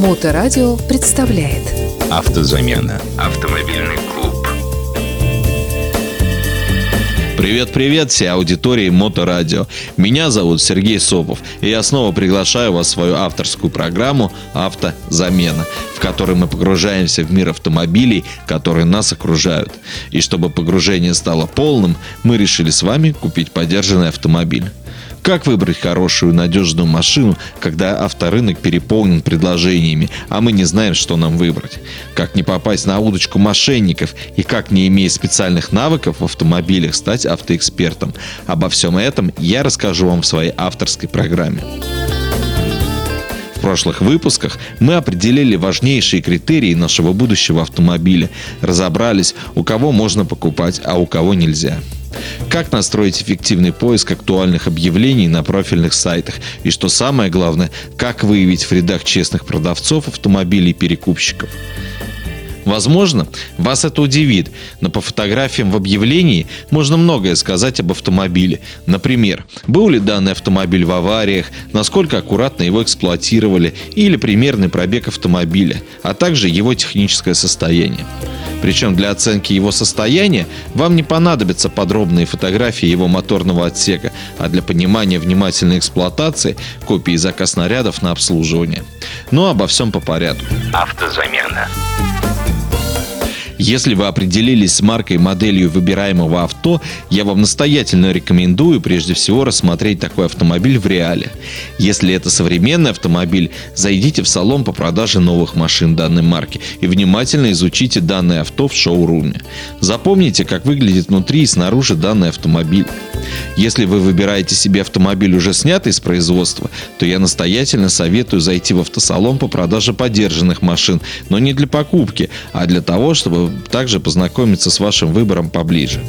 Моторадио представляет Автозамена. Автомобильный клуб. Привет-привет всей аудитории Моторадио. Меня зовут Сергей Сопов, и я снова приглашаю вас в свою авторскую программу «Автозамена», в которой мы погружаемся в мир автомобилей, которые нас окружают. И чтобы погружение стало полным, мы решили с вами купить подержанный автомобиль. Как выбрать хорошую, надежную машину, когда авторынок переполнен предложениями, а мы не знаем, что нам выбрать? Как не попасть на удочку мошенников и как, не имея специальных навыков в автомобилях, стать автоэкспертом? Обо всем этом я расскажу вам в своей авторской программе. В прошлых выпусках мы определили важнейшие критерии нашего будущего автомобиля, разобрались, у кого можно покупать, а у кого нельзя. Как настроить эффективный поиск актуальных объявлений на профильных сайтах? И что самое главное, как выявить в рядах честных продавцов автомобилей перекупщиков? Возможно, вас это удивит, но по фотографиям в объявлении можно многое сказать об автомобиле. Например, был ли данный автомобиль в авариях, насколько аккуратно его эксплуатировали или примерный пробег автомобиля, а также его техническое состояние. Причем для оценки его состояния вам не понадобятся подробные фотографии его моторного отсека, а для понимания внимательной эксплуатации копии заказ снарядов на обслуживание. Но обо всем по порядку. Автозамена. Если вы определились с маркой и моделью выбираемого авто, я вам настоятельно рекомендую прежде всего рассмотреть такой автомобиль в реале. Если это современный автомобиль, зайдите в салон по продаже новых машин данной марки и внимательно изучите данное авто в шоуруме. Запомните, как выглядит внутри и снаружи данный автомобиль. Если вы выбираете себе автомобиль уже снятый из производства, то я настоятельно советую зайти в автосалон по продаже подержанных машин, но не для покупки, а для того, чтобы также познакомиться с вашим выбором поближе.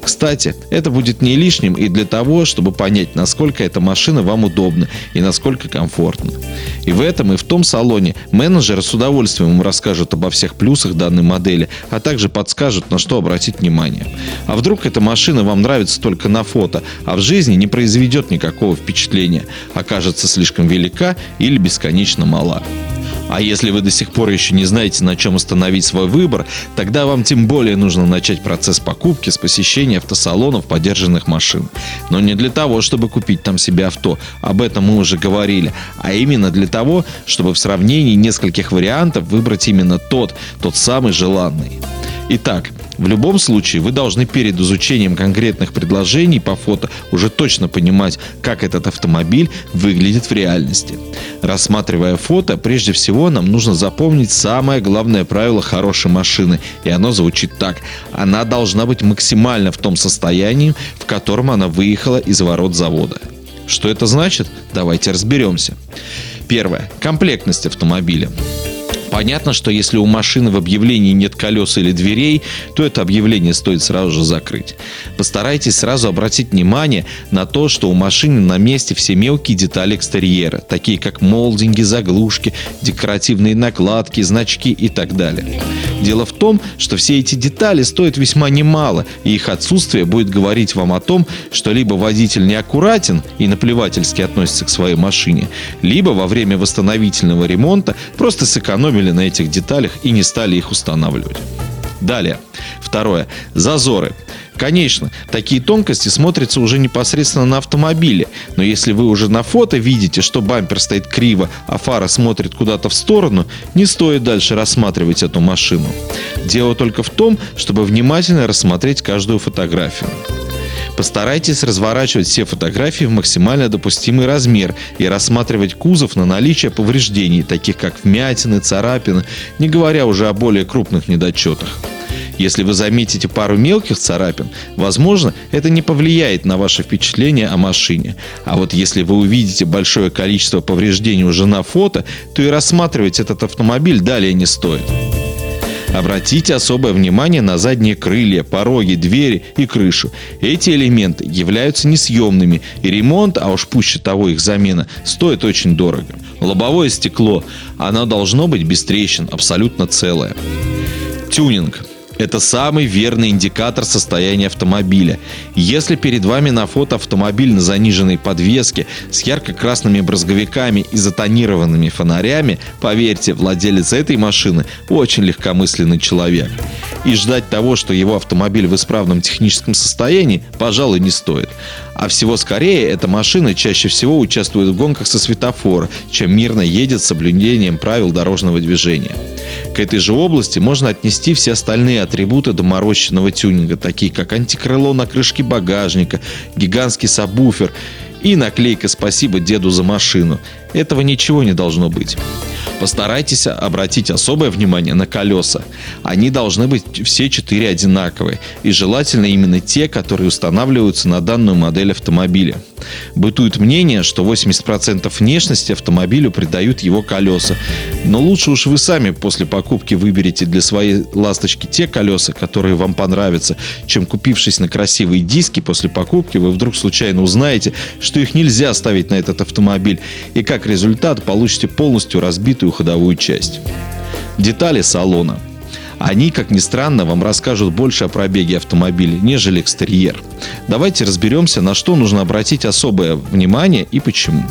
Кстати, это будет не лишним и для того, чтобы понять, насколько эта машина вам удобна и насколько комфортна. И в этом и в том салоне менеджеры с удовольствием вам расскажут обо всех плюсах данной модели, а также подскажут, на что обратить внимание. А вдруг эта машина вам нравится только на фото, а в жизни не произведет никакого впечатления, окажется слишком велика или бесконечно мала. А если вы до сих пор еще не знаете, на чем остановить свой выбор, тогда вам тем более нужно начать процесс покупки с посещения автосалонов подержанных машин. Но не для того, чтобы купить там себе авто, об этом мы уже говорили, а именно для того, чтобы в сравнении нескольких вариантов выбрать именно тот, тот самый желанный. Итак, в любом случае, вы должны перед изучением конкретных предложений по фото уже точно понимать, как этот автомобиль выглядит в реальности. Рассматривая фото, прежде всего нам нужно запомнить самое главное правило хорошей машины, и оно звучит так. Она должна быть максимально в том состоянии, в котором она выехала из ворот завода. Что это значит? Давайте разберемся. Первое. Комплектность автомобиля. Понятно, что если у машины в объявлении нет колес или дверей, то это объявление стоит сразу же закрыть. Постарайтесь сразу обратить внимание на то, что у машины на месте все мелкие детали экстерьера, такие как молдинги, заглушки, декоративные накладки, значки и так далее. Дело в том, что все эти детали стоят весьма немало, и их отсутствие будет говорить вам о том, что либо водитель неаккуратен и наплевательски относится к своей машине, либо во время восстановительного ремонта просто сэкономил сэкономили на этих деталях и не стали их устанавливать. Далее. Второе. Зазоры. Конечно, такие тонкости смотрятся уже непосредственно на автомобиле, но если вы уже на фото видите, что бампер стоит криво, а фара смотрит куда-то в сторону, не стоит дальше рассматривать эту машину. Дело только в том, чтобы внимательно рассмотреть каждую фотографию. Постарайтесь разворачивать все фотографии в максимально допустимый размер и рассматривать кузов на наличие повреждений, таких как вмятины, царапины, не говоря уже о более крупных недочетах. Если вы заметите пару мелких царапин, возможно, это не повлияет на ваше впечатление о машине. А вот если вы увидите большое количество повреждений уже на фото, то и рассматривать этот автомобиль далее не стоит. Обратите особое внимание на задние крылья, пороги, двери и крышу. Эти элементы являются несъемными, и ремонт, а уж пуще того их замена, стоит очень дорого. Лобовое стекло, оно должно быть без трещин, абсолютно целое. Тюнинг. Это самый верный индикатор состояния автомобиля. Если перед вами на фото автомобиль на заниженной подвеске с ярко-красными брызговиками и затонированными фонарями, поверьте, владелец этой машины очень легкомысленный человек. И ждать того, что его автомобиль в исправном техническом состоянии, пожалуй, не стоит. А всего скорее эта машина чаще всего участвует в гонках со светофора, чем мирно едет с соблюдением правил дорожного движения. К этой же области можно отнести все остальные атрибуты доморощенного тюнинга, такие как антикрыло на крышке багажника, гигантский сабвуфер и наклейка «Спасибо деду за машину». Этого ничего не должно быть. Постарайтесь обратить особое внимание на колеса. Они должны быть все четыре одинаковые. И желательно именно те, которые устанавливаются на данную модель автомобиля. Бытует мнение, что 80% внешности автомобилю придают его колеса. Но лучше уж вы сами после покупки выберете для своей ласточки те колеса, которые вам понравятся, чем купившись на красивые диски после покупки, вы вдруг случайно узнаете, что их нельзя ставить на этот автомобиль. И как результат получите полностью разбитую ходовую часть. Детали салона. Они, как ни странно, вам расскажут больше о пробеге автомобиля, нежели экстерьер. Давайте разберемся, на что нужно обратить особое внимание и почему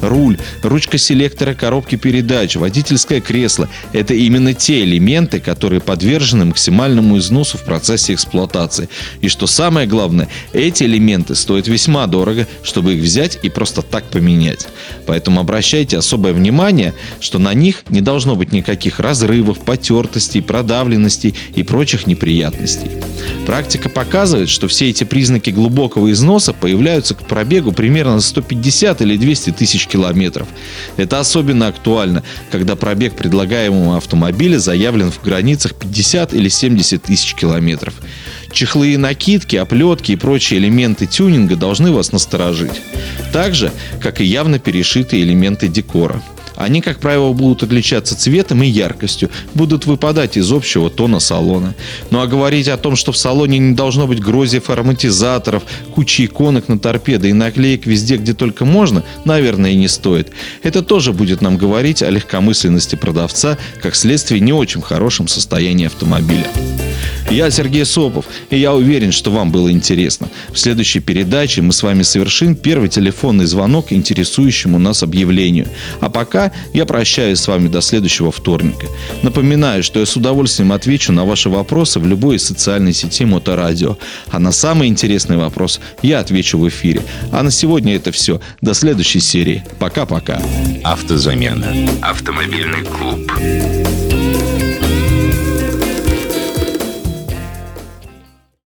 руль, ручка селектора коробки передач, водительское кресло – это именно те элементы, которые подвержены максимальному износу в процессе эксплуатации. И что самое главное, эти элементы стоят весьма дорого, чтобы их взять и просто так поменять. Поэтому обращайте особое внимание, что на них не должно быть никаких разрывов, потертостей, продавленностей и прочих неприятностей. Практика показывает, что все эти признаки глубокого износа появляются к пробегу примерно 150 или 200 тысяч километров. Это особенно актуально, когда пробег предлагаемого автомобиля заявлен в границах 50 или 70 тысяч километров. Чехлы и накидки, оплетки и прочие элементы тюнинга должны вас насторожить. Так же, как и явно перешитые элементы декора. Они, как правило, будут отличаться цветом и яркостью, будут выпадать из общего тона салона. Ну а говорить о том, что в салоне не должно быть грозев ароматизаторов, кучи иконок на торпедо и наклеек везде, где только можно, наверное, и не стоит. Это тоже будет нам говорить о легкомысленности продавца, как следствие не очень хорошем состоянии автомобиля. Я Сергей Сопов, и я уверен, что вам было интересно. В следующей передаче мы с вами совершим первый телефонный звонок интересующему нас объявлению. А я прощаюсь с вами до следующего вторника. Напоминаю, что я с удовольствием отвечу на ваши вопросы в любой из социальной сети Моторадио. А на самый интересный вопрос я отвечу в эфире. А на сегодня это все. До следующей серии. Пока-пока. Автозамена. Автомобильный клуб.